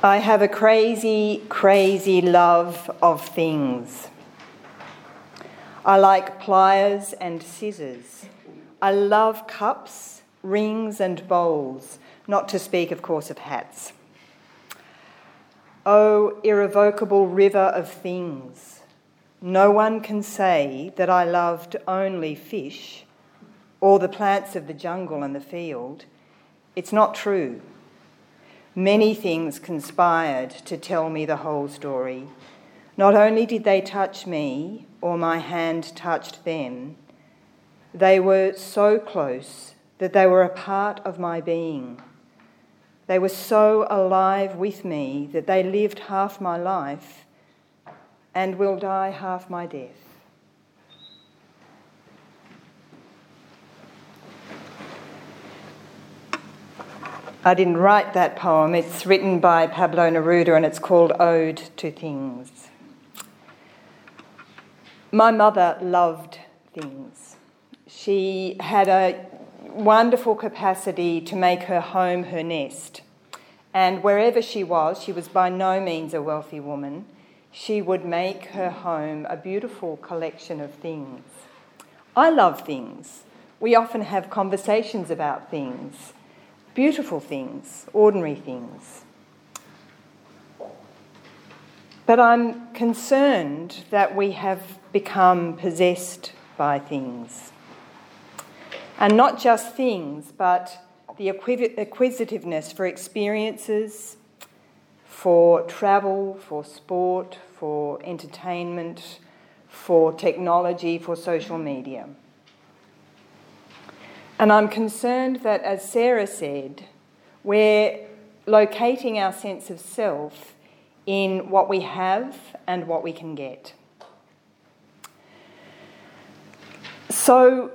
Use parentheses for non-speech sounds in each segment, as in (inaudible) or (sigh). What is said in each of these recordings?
I have a crazy, crazy love of things. I like pliers and scissors. I love cups, rings, and bowls, not to speak, of course, of hats. O irrevocable river of things, no one can say that I loved only fish or the plants of the jungle and the field. It's not true. Many things conspired to tell me the whole story. Not only did they touch me, or my hand touched them, they were so close that they were a part of my being. They were so alive with me that they lived half my life and will die half my death. I didn't write that poem. It's written by Pablo Neruda and it's called Ode to Things. My mother loved things. She had a wonderful capacity to make her home her nest. And wherever she was, she was by no means a wealthy woman, she would make her home a beautiful collection of things. I love things. We often have conversations about things, beautiful things, ordinary things. But I'm concerned that we have become possessed by things. And not just things, but the acquisitiveness for experiences, for travel, for sport, for entertainment, for technology, for social media. And I'm concerned that, as Sarah said, we're locating our sense of self in what we have and what we can get. So,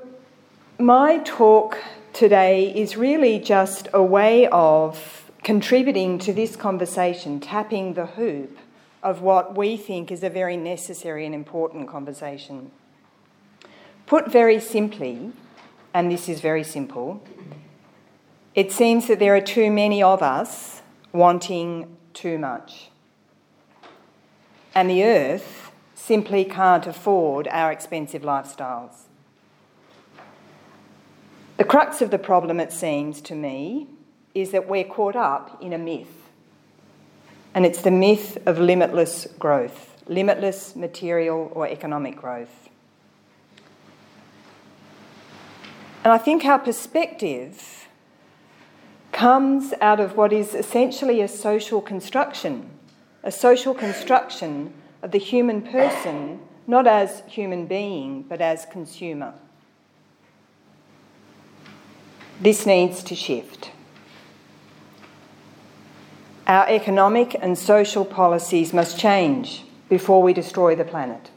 my talk today is really just a way of contributing to this conversation, tapping the hoop of what we think is a very necessary and important conversation. Put very simply, and this is very simple, it seems that there are too many of us wanting too much. And the earth simply can't afford our expensive lifestyles. The crux of the problem, it seems to me, is that we're caught up in a myth. And it's the myth of limitless growth, limitless material or economic growth. And I think our perspective comes out of what is essentially a social construction, a social construction of the human person, not as human being, but as consumer. This needs to shift. Our economic and social policies must change before we destroy the planet.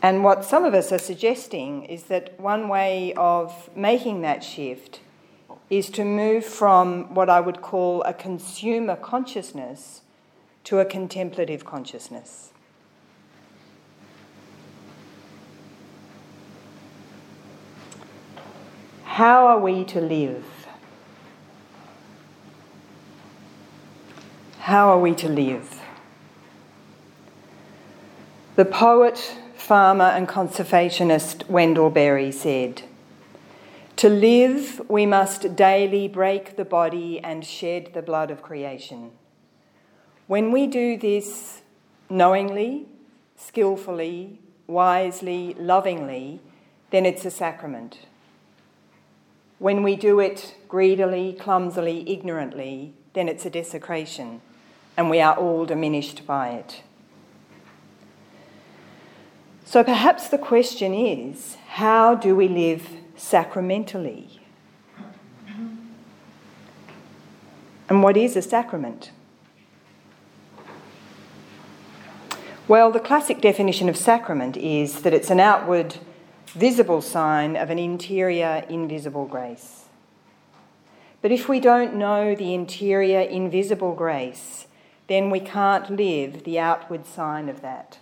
And what some of us are suggesting is that one way of making that shift is to move from what I would call a consumer consciousness to a contemplative consciousness. How are we to live? How are we to live? The poet, farmer, and conservationist Wendell Berry said, To live, we must daily break the body and shed the blood of creation. When we do this knowingly, skillfully, wisely, lovingly, then it's a sacrament. When we do it greedily, clumsily, ignorantly, then it's a desecration, and we are all diminished by it. So perhaps the question is how do we live sacramentally? And what is a sacrament? Well, the classic definition of sacrament is that it's an outward visible sign of an interior invisible grace. But if we don't know the interior invisible grace, then we can't live the outward sign of that.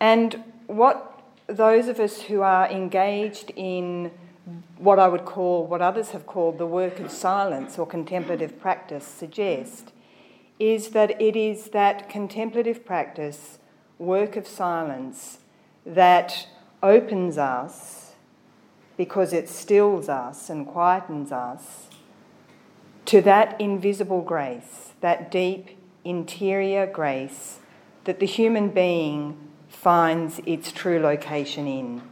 And what those of us who are engaged in what I would call, what others have called the work of silence or contemplative practice suggest, is that it is that contemplative practice, work of silence, that opens us because it stills us and quietens us to that invisible grace, that deep interior grace that the human being finds its true location in.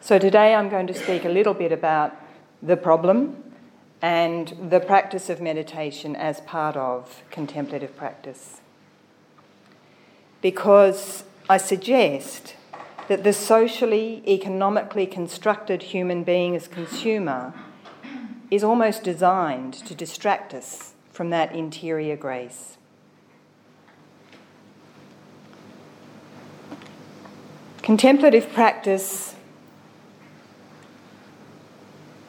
So today I'm going to speak a little bit about the problem and the practice of meditation as part of contemplative practice. Because I suggest that the socially, economically constructed human being as consumer is almost designed to distract us from that interior grace. Contemplative practice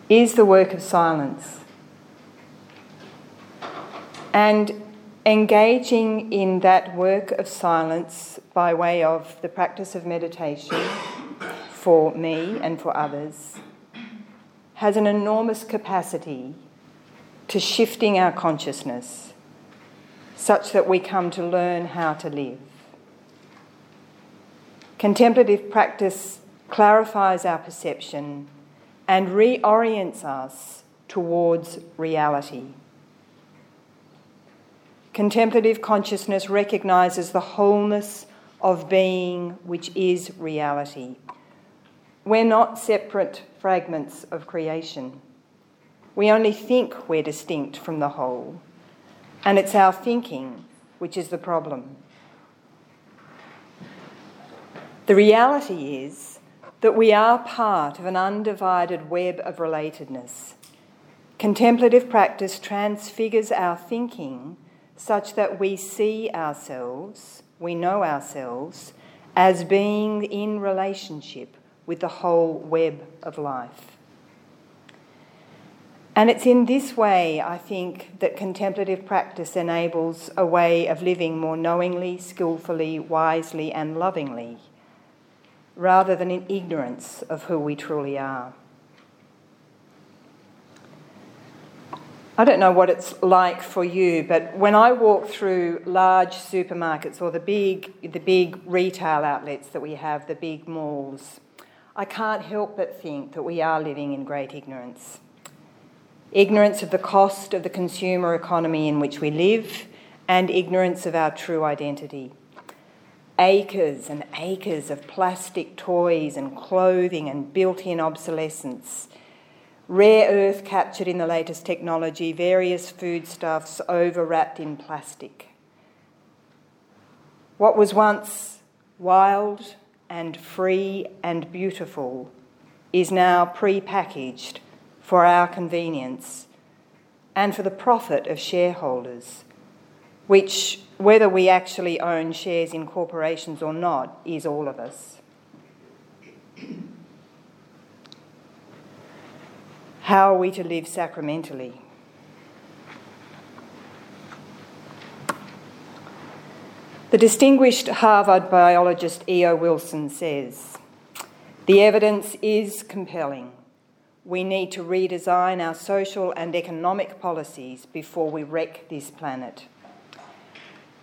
is the work of silence. And engaging in that work of silence by way of the practice of meditation for me and for others has an enormous capacity to shifting our consciousness such that we come to learn how to live. Contemplative practice clarifies our perception and reorients us towards reality. Contemplative consciousness recognizes the wholeness of being, which is reality. We're not separate fragments of creation. We only think we're distinct from the whole, and it's our thinking which is the problem. The reality is that we are part of an undivided web of relatedness. Contemplative practice transfigures our thinking such that we see ourselves, we know ourselves, as being in relationship with the whole web of life. And it's in this way, I think, that contemplative practice enables a way of living more knowingly, skillfully, wisely, and lovingly rather than in ignorance of who we truly are. I don't know what it's like for you, but when I walk through large supermarkets or the big, the big retail outlets that we have, the big malls, I can't help but think that we are living in great ignorance. Ignorance of the cost of the consumer economy in which we live, and ignorance of our true identity acres and acres of plastic toys and clothing and built in obsolescence, rare earth captured in the latest technology, various foodstuffs overwrapped in plastic. What was once wild and free and beautiful is now pre packaged for our convenience and for the profit of shareholders, which whether we actually own shares in corporations or not is all of us. How are we to live sacramentally? The distinguished Harvard biologist E.O. Wilson says the evidence is compelling. We need to redesign our social and economic policies before we wreck this planet.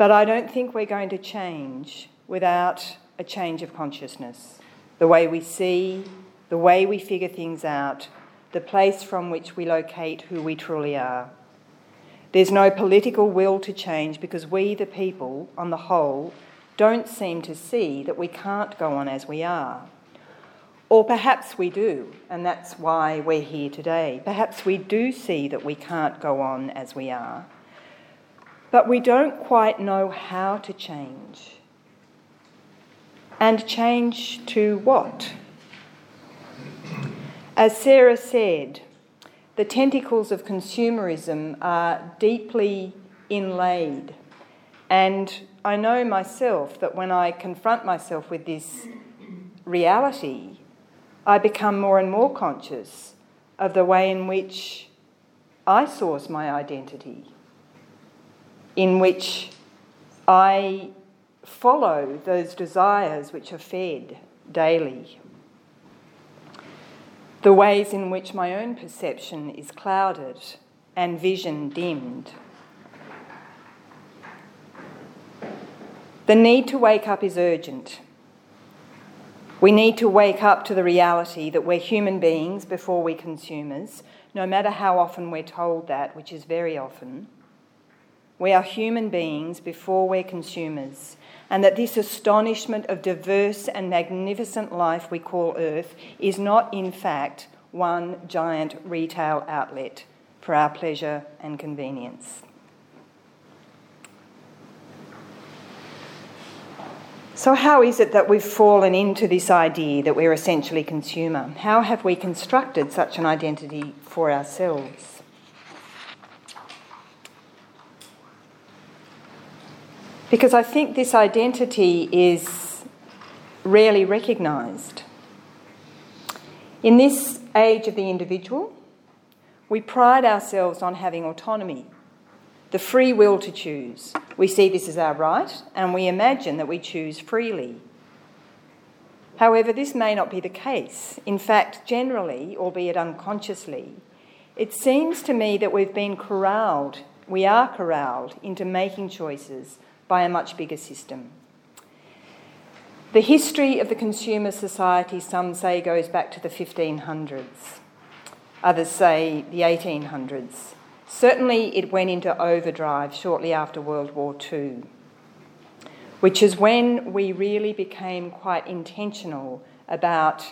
But I don't think we're going to change without a change of consciousness. The way we see, the way we figure things out, the place from which we locate who we truly are. There's no political will to change because we, the people, on the whole, don't seem to see that we can't go on as we are. Or perhaps we do, and that's why we're here today. Perhaps we do see that we can't go on as we are but we don't quite know how to change. And change to what? As Sarah said, the tentacles of consumerism are deeply inlaid. And I know myself that when I confront myself with this reality, I become more and more conscious of the way in which I source my identity in which I follow those desires which are fed daily. the ways in which my own perception is clouded and vision dimmed. The need to wake up is urgent. We need to wake up to the reality that we're human beings before we're consumers, no matter how often we're told that, which is very often. We are human beings before we're consumers, and that this astonishment of diverse and magnificent life we call Earth is not, in fact, one giant retail outlet for our pleasure and convenience. So, how is it that we've fallen into this idea that we're essentially consumer? How have we constructed such an identity for ourselves? Because I think this identity is rarely recognised. In this age of the individual, we pride ourselves on having autonomy, the free will to choose. We see this as our right, and we imagine that we choose freely. However, this may not be the case. In fact, generally, albeit unconsciously, it seems to me that we've been corralled, we are corralled into making choices by a much bigger system. The history of the consumer society, some say, goes back to the 1500s. Others say the 1800s. Certainly, it went into overdrive shortly after World War II, which is when we really became quite intentional about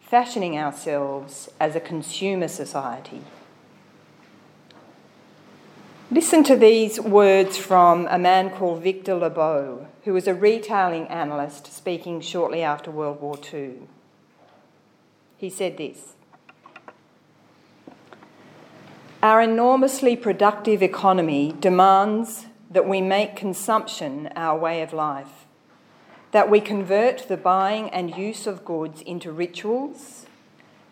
fashioning ourselves as a consumer society. Listen to these words from a man called Victor Lebow, who was a retailing analyst speaking shortly after World War II. He said this Our enormously productive economy demands that we make consumption our way of life, that we convert the buying and use of goods into rituals,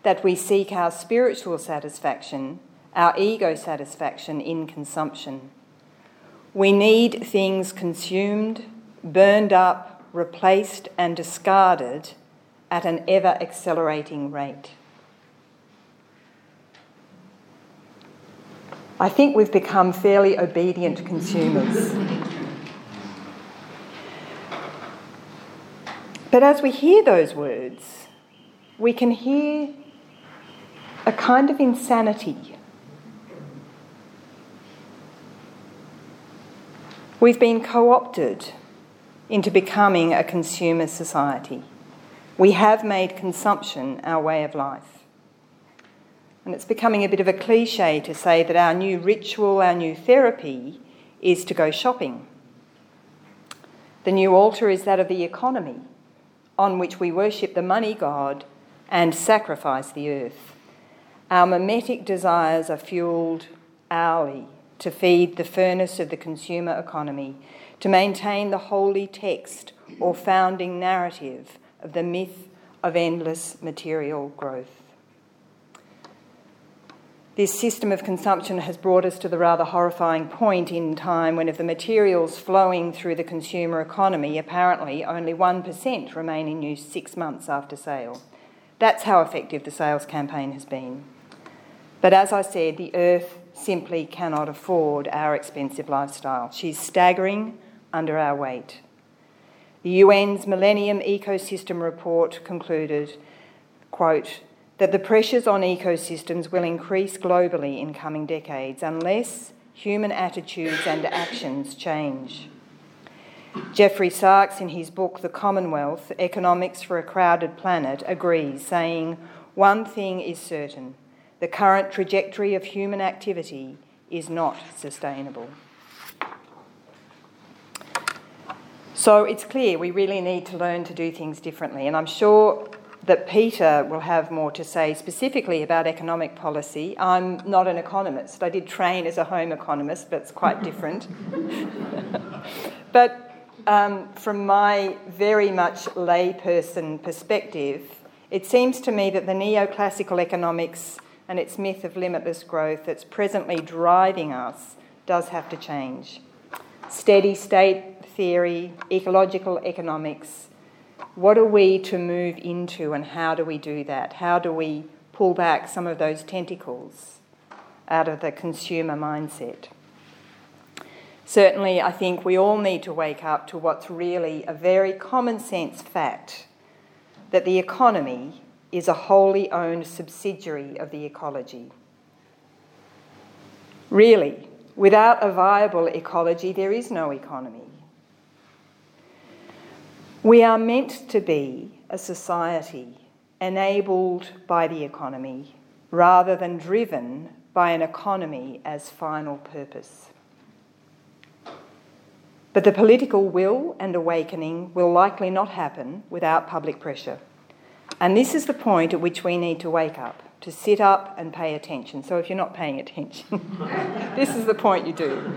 that we seek our spiritual satisfaction our ego satisfaction in consumption. We need things consumed, burned up, replaced, and discarded at an ever accelerating rate. I think we've become fairly obedient consumers. But as we hear those words, we can hear a kind of insanity We've been co opted into becoming a consumer society. We have made consumption our way of life. And it's becoming a bit of a cliche to say that our new ritual, our new therapy is to go shopping. The new altar is that of the economy, on which we worship the money god and sacrifice the earth. Our mimetic desires are fueled hourly to feed the furnace of the consumer economy, to maintain the holy text or founding narrative of the myth of endless material growth. This system of consumption has brought us to the rather horrifying point in time when, of the materials flowing through the consumer economy, apparently only 1% remain in use six months after sale. That's how effective the sales campaign has been. But as I said, the earth simply cannot afford our expensive lifestyle. She's staggering under our weight. The UN's Millennium Ecosystem Report concluded, quote, that the pressures on ecosystems will increase globally in coming decades unless human attitudes and actions change. Jeffrey Sachs, in his book The Commonwealth Economics for a Crowded Planet, agrees, saying, One thing is certain the current trajectory of human activity is not sustainable. So it's clear we really need to learn to do things differently, and I'm sure that Peter will have more to say specifically about economic policy. I'm not an economist. I did train as a home economist, but it's quite different. (laughs) but um, from my very much layperson perspective, it seems to me that the neoclassical economics and its myth of limitless growth that's presently driving us does have to change. Steady state theory, ecological economics, what are we to move into and how do we do that? How do we pull back some of those tentacles out of the consumer mindset. Certainly, I think we all need to wake up to what's really a very common sense fact that the economy is a wholly owned subsidiary of the ecology. Really, without a viable ecology, there is no economy. We are meant to be a society enabled by the economy rather than driven by an economy as final purpose. But the political will and awakening will likely not happen without public pressure. And this is the point at which we need to wake up, to sit up and pay attention. So if you're not paying attention, (laughs) this is the point you do.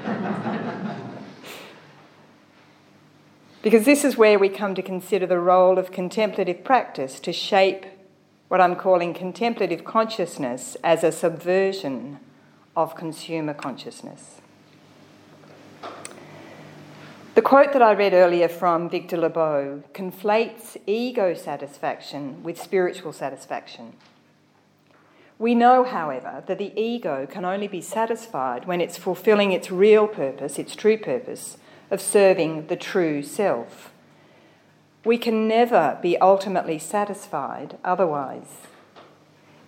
because this is where we come to consider the role of contemplative practice to shape what I'm calling contemplative consciousness as a subversion of consumer consciousness. The quote that I read earlier from Victor Lebow conflates ego satisfaction with spiritual satisfaction. We know, however, that the ego can only be satisfied when it's fulfilling its real purpose, its true purpose, of serving the true self. We can never be ultimately satisfied otherwise.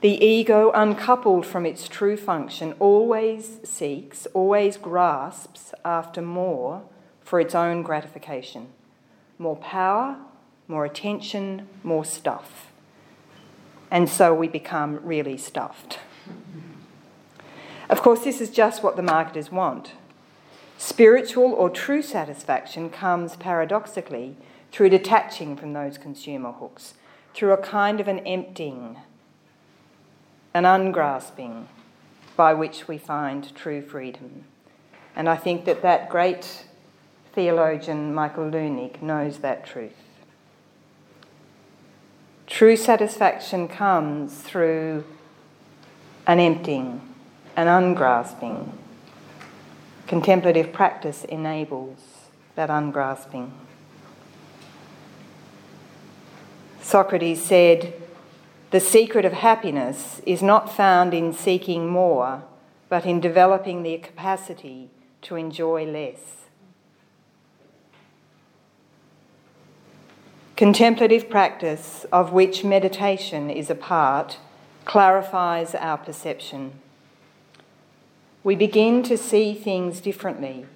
The ego, uncoupled from its true function, always seeks, always grasps after more for its own gratification. More power, more attention, more stuff. And so we become really stuffed. Of course, this is just what the marketers want. Spiritual or true satisfaction comes paradoxically through detaching from those consumer hooks, through a kind of an emptying, an ungrasping by which we find true freedom. And I think that that great theologian Michael Leunig knows that truth. True satisfaction comes through an emptying, an ungrasping. Contemplative practice enables that ungrasping. Socrates said, The secret of happiness is not found in seeking more, but in developing the capacity to enjoy less. Contemplative practice, of which meditation is a part, clarifies our perception. We begin to see things differently.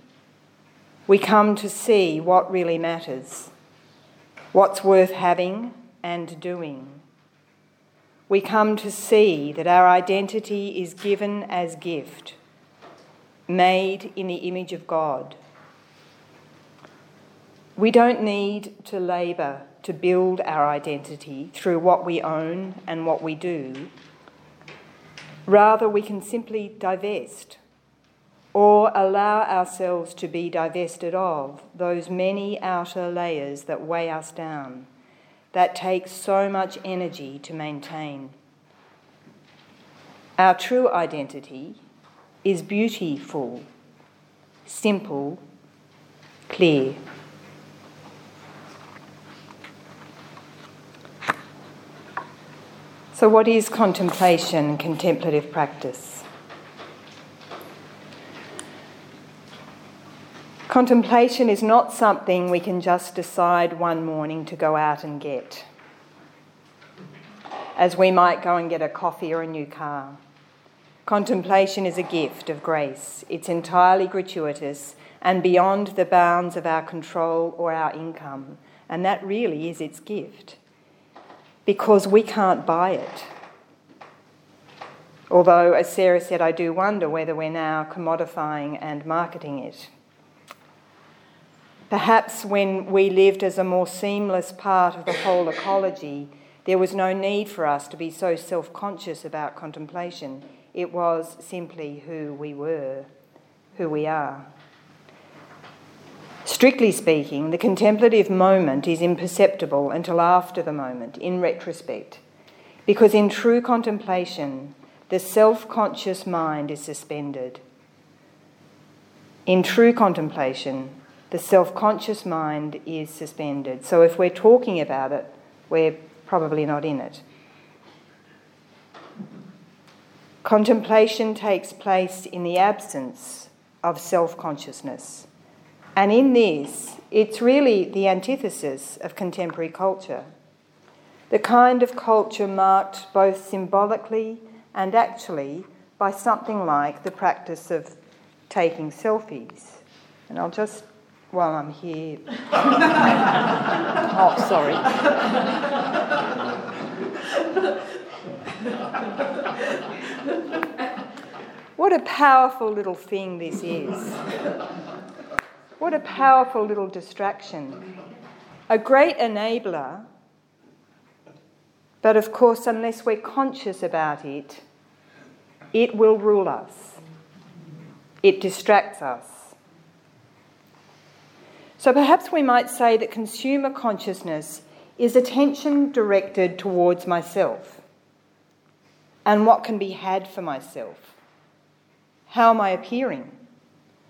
We come to see what really matters, what's worth having and doing. We come to see that our identity is given as gift, made in the image of God. We don't need to labour to build our identity through what we own and what we do. Rather, we can simply divest or allow ourselves to be divested of those many outer layers that weigh us down, that take so much energy to maintain. Our true identity is beautiful, simple, clear. So, what is contemplation and contemplative practice? Contemplation is not something we can just decide one morning to go out and get, as we might go and get a coffee or a new car. Contemplation is a gift of grace. It's entirely gratuitous and beyond the bounds of our control or our income, and that really is its gift because we can't buy it. Although, as Sarah said, I do wonder whether we're now commodifying and marketing it. Perhaps when we lived as a more seamless part of the whole ecology, there was no need for us to be so self conscious about contemplation. It was simply who we were, who we are. Strictly speaking, the contemplative moment is imperceptible until after the moment, in retrospect, because in true contemplation, the self conscious mind is suspended. In true contemplation, the self conscious mind is suspended. So if we're talking about it, we're probably not in it. Contemplation takes place in the absence of self consciousness. And in this, it's really the antithesis of contemporary culture. The kind of culture marked both symbolically and actually by something like the practice of taking selfies. And I'll just, while I'm here. (laughs) oh, sorry. what a powerful little thing this is. What a powerful little distraction. A great enabler, but of course, unless we're conscious about it, it will rule us. It distracts us. So perhaps we might say that consumer consciousness is attention directed towards myself and what can be had for myself. How am I appearing?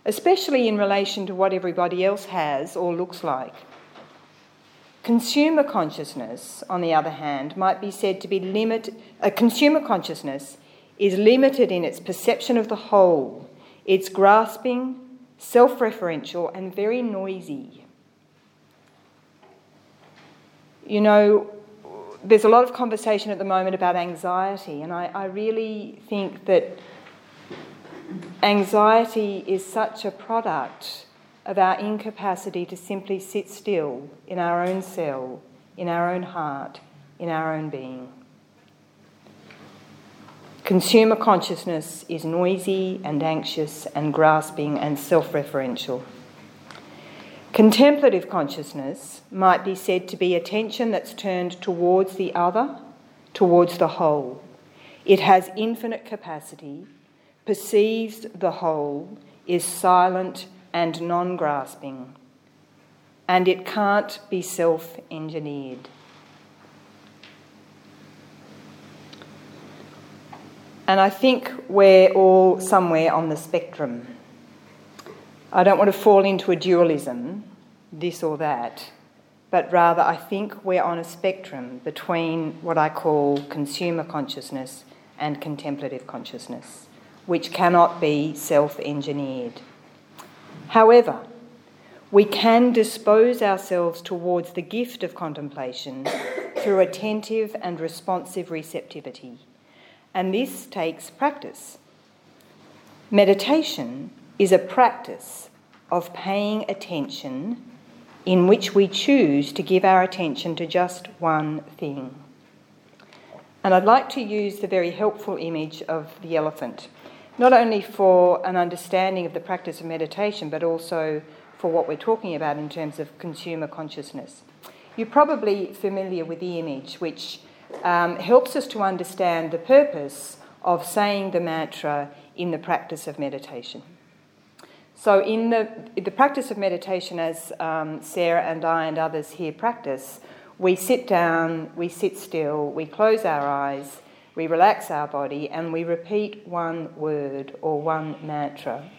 Especially in relation to what everybody else has or looks like. Consumer consciousness, on the other hand, might be said to be limited. A uh, consumer consciousness is limited in its perception of the whole. It's grasping, self referential, and very noisy. You know, there's a lot of conversation at the moment about anxiety, and I, I really think that anxiety is such a product of our incapacity to simply sit still in our own cell, in our own heart, in our own being. Consumer consciousness is noisy and anxious and grasping and self referential. Contemplative consciousness might be said to be attention that's turned towards the other, towards the whole. It has infinite capacity, perceives the whole, is silent and non grasping, and it can't be self engineered. And I think we're all somewhere on the spectrum. I don't want to fall into a dualism, this or that, but rather I think we're on a spectrum between what I call consumer consciousness and contemplative consciousness, which cannot be self engineered. However, we can dispose ourselves towards the gift of contemplation through attentive and responsive receptivity and this takes practice. Meditation is a practice of paying attention in which we choose to give our attention to just one thing. And I'd like to use the very helpful image of the elephant, not only for an understanding of the practice of meditation, but also for what we're talking about in terms of consumer consciousness. You're probably familiar with the image, which um, helps us to understand the purpose of saying the mantra in the practice of meditation. So, in the, the practice of meditation, as um, Sarah and I and others here practice, we sit down, we sit still, we close our eyes, we relax our body, and we repeat one word or one mantra.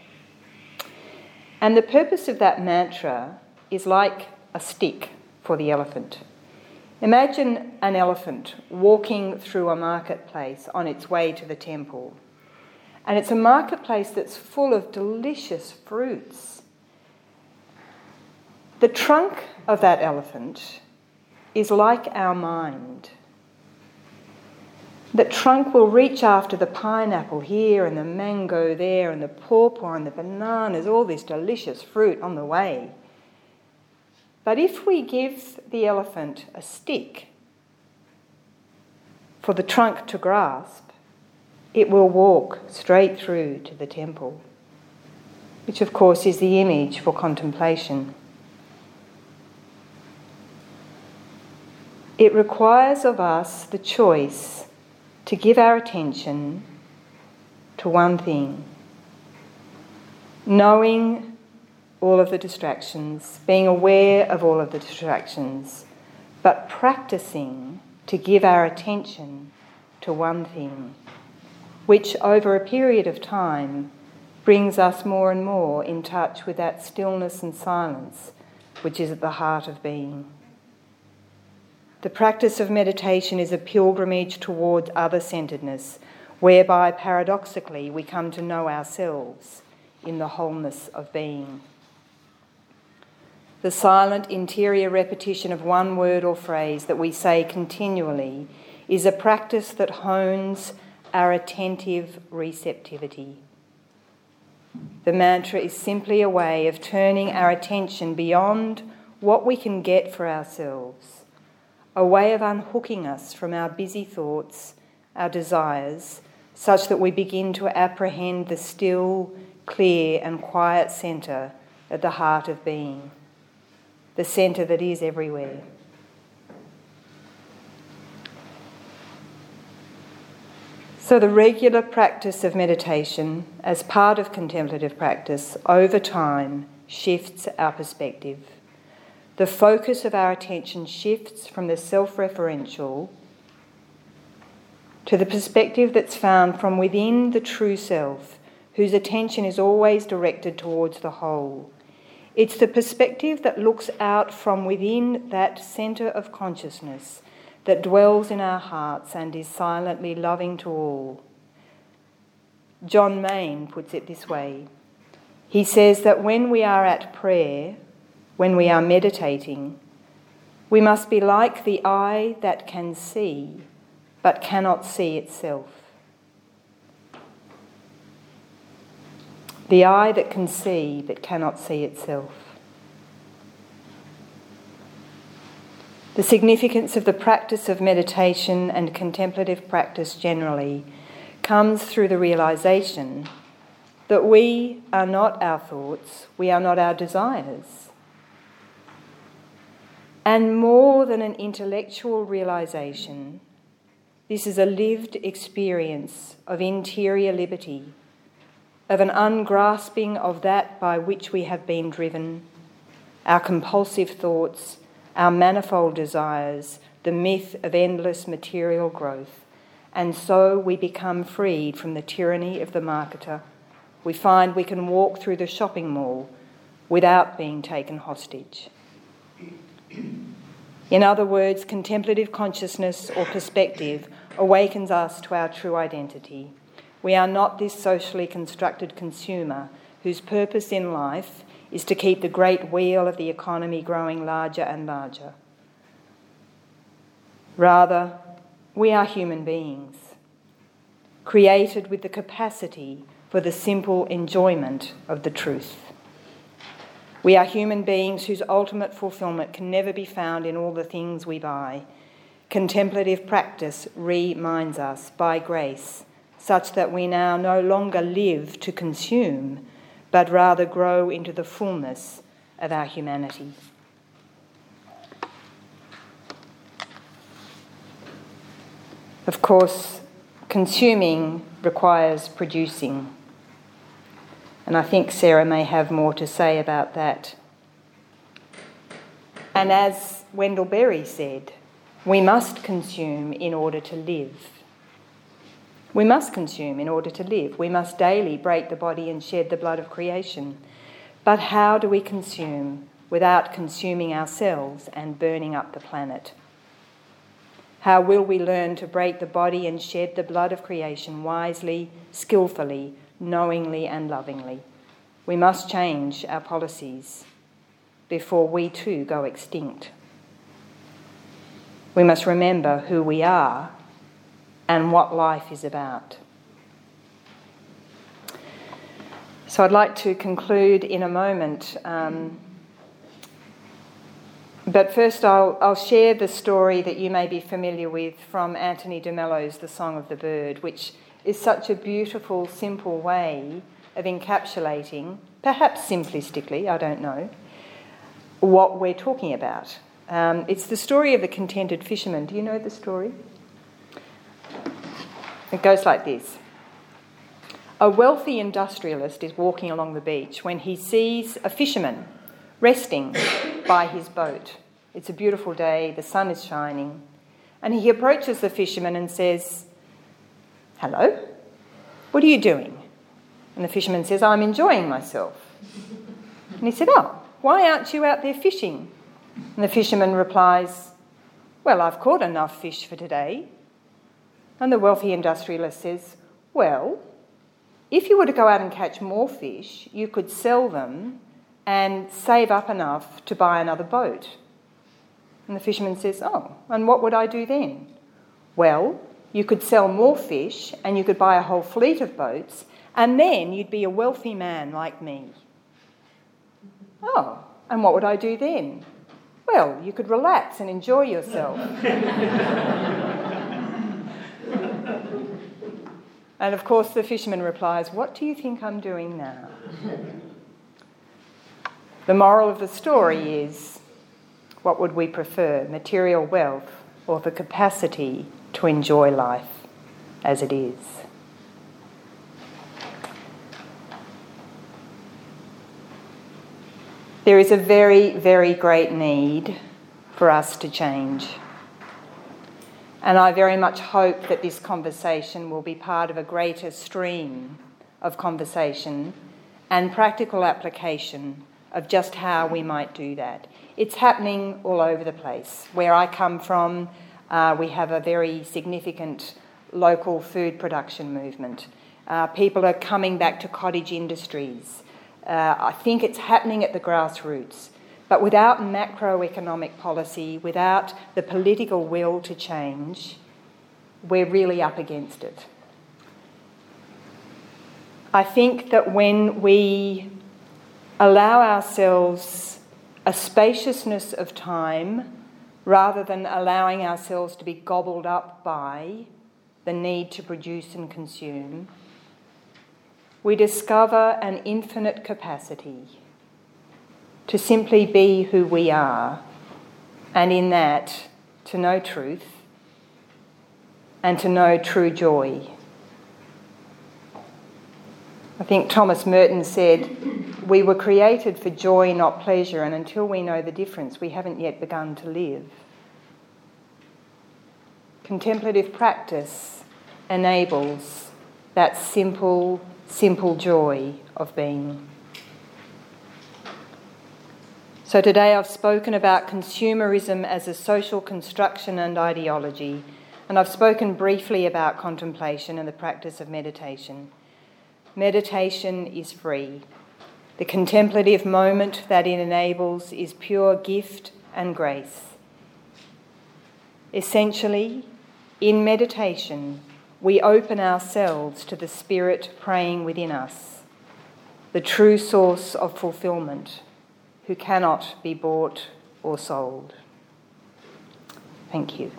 And the purpose of that mantra is like a stick for the elephant. Imagine an elephant walking through a marketplace on its way to the temple. And it's a marketplace that's full of delicious fruits. The trunk of that elephant is like our mind. The trunk will reach after the pineapple here and the mango there and the pawpaw and the bananas, all this delicious fruit on the way. But if we give the elephant a stick for the trunk to grasp, it will walk straight through to the temple, which of course is the image for contemplation. It requires of us the choice to give our attention to one thing, knowing all of the distractions, being aware of all of the distractions, but practicing to give our attention to one thing, which over a period of time brings us more and more in touch with that stillness and silence which is at the heart of being. The practice of meditation is a pilgrimage towards other centeredness, whereby paradoxically we come to know ourselves in the wholeness of being. The silent interior repetition of one word or phrase that we say continually is a practice that hones our attentive receptivity. The mantra is simply a way of turning our attention beyond what we can get for ourselves, a way of unhooking us from our busy thoughts, our desires, such that we begin to apprehend the still, clear, and quiet centre at the heart of being, the centre that is everywhere. So, the regular practice of meditation as part of contemplative practice over time shifts our perspective. The focus of our attention shifts from the self referential to the perspective that's found from within the true self, whose attention is always directed towards the whole. It's the perspective that looks out from within that centre of consciousness that dwells in our hearts and is silently loving to all. John Main puts it this way He says that when we are at prayer, when we are meditating, we must be like the eye that can see but cannot see itself. The eye that can see but cannot see itself. The significance of the practice of meditation and contemplative practice generally comes through the realization that we are not our thoughts, we are not our desires. And more than an intellectual realization, this is a lived experience of interior liberty, of an ungrasping of that by which we have been driven, our compulsive thoughts our manifold desires, the myth of endless material growth, and so we become freed from the tyranny of the marketer. We find we can walk through the shopping mall without being taken hostage. In other words, contemplative consciousness or perspective awakens us to our true identity. We are not this socially constructed consumer whose purpose in life is to keep the great wheel of the economy growing larger and larger. Rather, we are human beings, created with the capacity for the simple enjoyment of the truth. We are human beings whose ultimate fulfillment can never be found in all the things we buy. Contemplative practice reminds us by grace, such that we now no longer live to consume but rather grow into the fullness of our humanity. Of course, consuming requires producing. And I think Sarah may have more to say about that. And as Wendell Berry said, we must consume in order to live. We must consume in order to live. We must daily break the body and shed the blood of creation. But how do we consume without consuming ourselves and burning up the planet? How will we learn to break the body and shed the blood of creation wisely, skillfully, knowingly, and lovingly? We must change our policies before we too go extinct. We must remember who we are and what life is about. So I'd like to conclude in a moment. Um, but first, I'll, I'll share the story that you may be familiar with from Anthony de Mello's The Song of the Bird, which is such a beautiful, simple way of encapsulating, perhaps simplistically, I don't know, what we're talking about. Um, it's the story of the contented fisherman. Do you know the story? It goes like this A wealthy industrialist is walking along the beach when he sees a fisherman resting by his boat. It's a beautiful day, the sun is shining, and he approaches the fisherman and says, Hello, what are you doing? And the fisherman says, I'm enjoying myself. And he said, Oh, why aren't you out there fishing? And the fisherman replies, Well, I've caught enough fish for today. And the wealthy industrialist says, Well, if you were to go out and catch more fish, you could sell them and save up enough to buy another boat. And the fisherman says, Oh, and what would I do then? Well, you could sell more fish and you could buy a whole fleet of boats, and then you'd be a wealthy man like me. Oh, and what would I do then? Well, you could relax and enjoy yourself. (laughs) and of course, the fisherman replies, What do you think I'm doing now? The moral of the story is what would we prefer, material wealth or the capacity to enjoy life as it is? There is a very, very great need for us to change. And I very much hope that this conversation will be part of a greater stream of conversation and practical application of just how we might do that. It's happening all over the place. Where I come from, uh, we have a very significant local food production movement. Uh, people are coming back to cottage industries. Uh, I think it's happening at the grassroots. But without macroeconomic policy, without the political will to change, we're really up against it. I think that when we allow ourselves a spaciousness of time rather than allowing ourselves to be gobbled up by the need to produce and consume, we discover an infinite capacity to simply be who we are, and in that, to know truth and to know true joy. I think Thomas Merton said, We were created for joy, not pleasure, and until we know the difference, we haven't yet begun to live. Contemplative practice enables that simple simple joy of being. So, today I've spoken about consumerism as a social construction and ideology, and I've spoken briefly about contemplation and the practice of meditation. Meditation is free. The contemplative moment that it enables is pure gift and grace. Essentially, in meditation, we open ourselves to the Spirit praying within us, the true source of fulfillment, who cannot be bought or sold. Thank you.